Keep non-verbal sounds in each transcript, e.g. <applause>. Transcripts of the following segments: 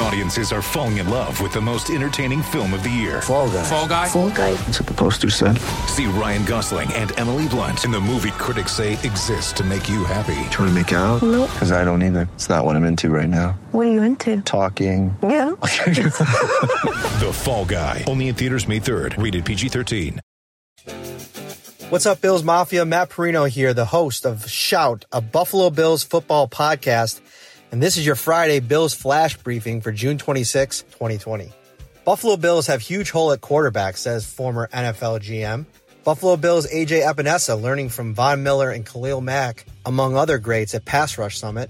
Audiences are falling in love with the most entertaining film of the year. Fall guy. Fall guy. Fall guy. That's what the poster said. See Ryan Gosling and Emily Blunt in the movie critics say exists to make you happy. Trying to make it out? Nope. Because I don't either. It's not what I'm into right now. What are you into? Talking. Yeah. <laughs> The Fall Guy. Only in theaters May 3rd. Rated PG-13. What's up, Bills Mafia? Matt Parrino here, the host of Shout, a Buffalo Bills football podcast. And this is your Friday Bills flash briefing for June 26, 2020. Buffalo Bills have huge hole at quarterback, says former NFL GM. Buffalo Bills AJ Epenesa learning from Von Miller and Khalil Mack, among other greats at Pass Rush Summit.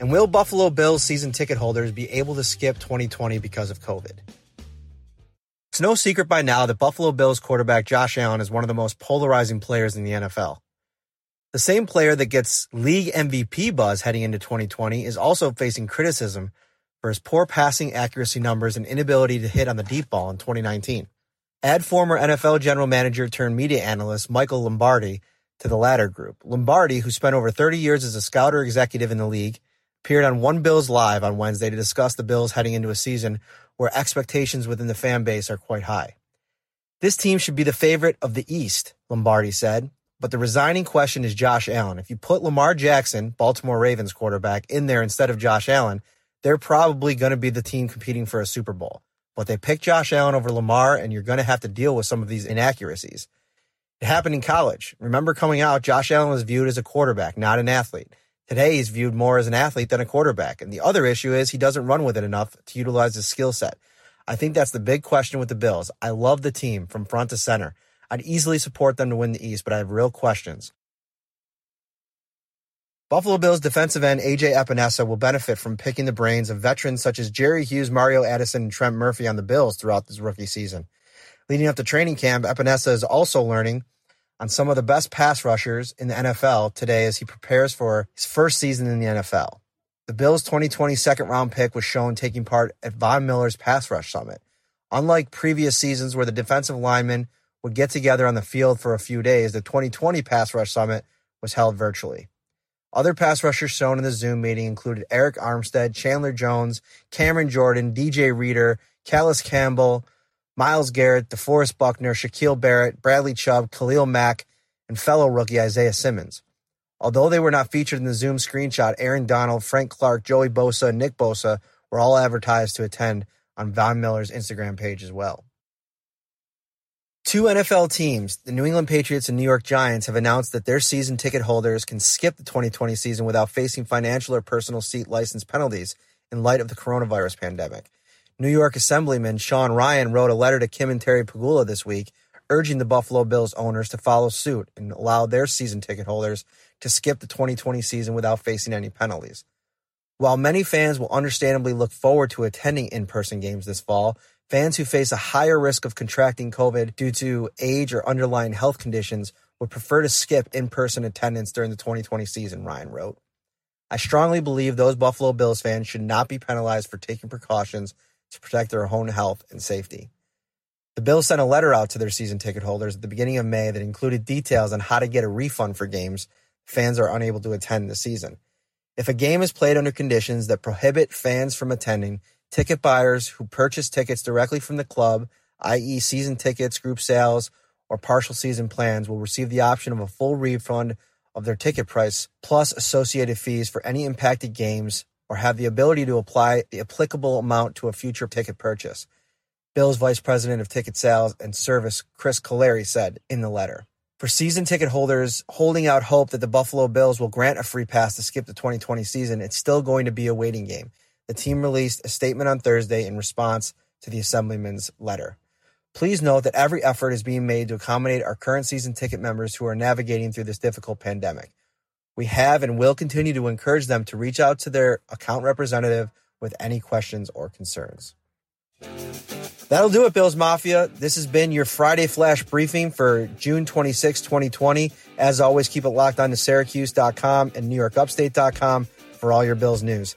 And will Buffalo Bills season ticket holders be able to skip 2020 because of COVID? It's no secret by now that Buffalo Bills quarterback Josh Allen is one of the most polarizing players in the NFL. The same player that gets league MVP buzz heading into 2020 is also facing criticism for his poor passing accuracy numbers and inability to hit on the deep ball in 2019. Add former NFL general manager turned media analyst Michael Lombardi to the latter group. Lombardi, who spent over 30 years as a scout or executive in the league, appeared on One Bills Live on Wednesday to discuss the Bills heading into a season where expectations within the fan base are quite high. This team should be the favorite of the East, Lombardi said, but the resigning question is Josh Allen. If you put Lamar Jackson, Baltimore Ravens quarterback, in there instead of Josh Allen, they're probably going to be the team competing for a Super Bowl. But they picked Josh Allen over Lamar, and you're going to have to deal with some of these inaccuracies. It happened in college. Remember coming out, Josh Allen was viewed as a quarterback, not an athlete. Today, he's viewed more as an athlete than a quarterback. And the other issue is he doesn't run with it enough to utilize his skill set. I think that's the big question with the Bills. I love the team from front to center. I'd easily support them to win the East, but I have real questions. Buffalo Bills defensive end AJ Epenesa will benefit from picking the brains of veterans such as Jerry Hughes, Mario Addison, and Trent Murphy on the Bills throughout this rookie season. Leading up to training camp, Epenesa is also learning on some of the best pass rushers in the NFL today as he prepares for his first season in the NFL. The Bills' 2020 second round pick was shown taking part at Von Miller's Pass Rush Summit. Unlike previous seasons where the defensive linemen would get together on the field for a few days, the 2020 Pass Rush Summit was held virtually. Other pass rushers shown in the Zoom meeting included Arik Armstead, Chandler Jones, Cameron Jordan, DJ Reader, Calais Campbell, Myles Garrett, DeForest Buckner, Shaquil Barrett, Bradley Chubb, Khalil Mack, and fellow rookie Isaiah Simmons. Although they were not featured in the Zoom screenshot, Aaron Donald, Frank Clark, Joey Bosa, and Nick Bosa were all advertised to attend on Von Miller's Instagram page as well. Two NFL teams, the New England Patriots and New York Giants, have announced that their season ticket holders can skip the 2020 season without facing financial or personal seat license penalties in light of the coronavirus pandemic. New York Assemblyman Sean Ryan wrote a letter to Kim and Terry Pegula this week urging the Buffalo Bills owners to follow suit and allow their season ticket holders to skip the 2020 season without facing any penalties. While many fans will understandably look forward to attending in person games this fall, fans who face a higher risk of contracting COVID due to age or underlying health conditions would prefer to skip in person attendance during the 2020 season, Ryan wrote. I strongly believe those Buffalo Bills fans should not be penalized for taking precautions to protect their own health and safety. The Bills sent a letter out to their season ticket holders at the beginning of May that included details on how to get a refund for games fans are unable to attend this season. If a game is played under conditions that prohibit fans from attending, ticket buyers who purchase tickets directly from the club, i.e., season tickets, group sales, or partial season plans, will receive the option of a full refund of their ticket price plus associated fees for any impacted games or have the ability to apply the applicable amount to a future ticket purchase. Bill's Vice President of Ticket Sales and Service, Chris Caleri, said in the letter. For season ticket holders holding out hope that the Buffalo Bills will grant a free pass to skip the 2020 season, it's still going to be a waiting game. The team released a statement on Thursday in response to the Assemblyman's letter. Please note that every effort is being made to accommodate our current season ticket members who are navigating through this difficult pandemic. We have and will continue to encourage them to reach out to their account representative with any questions or concerns. That'll do it, Bills Mafia. This has been your Friday Flash briefing for June 26, 2020. As always, keep it locked on to Syracuse.com and NewYorkUpstate.com for all your Bills news.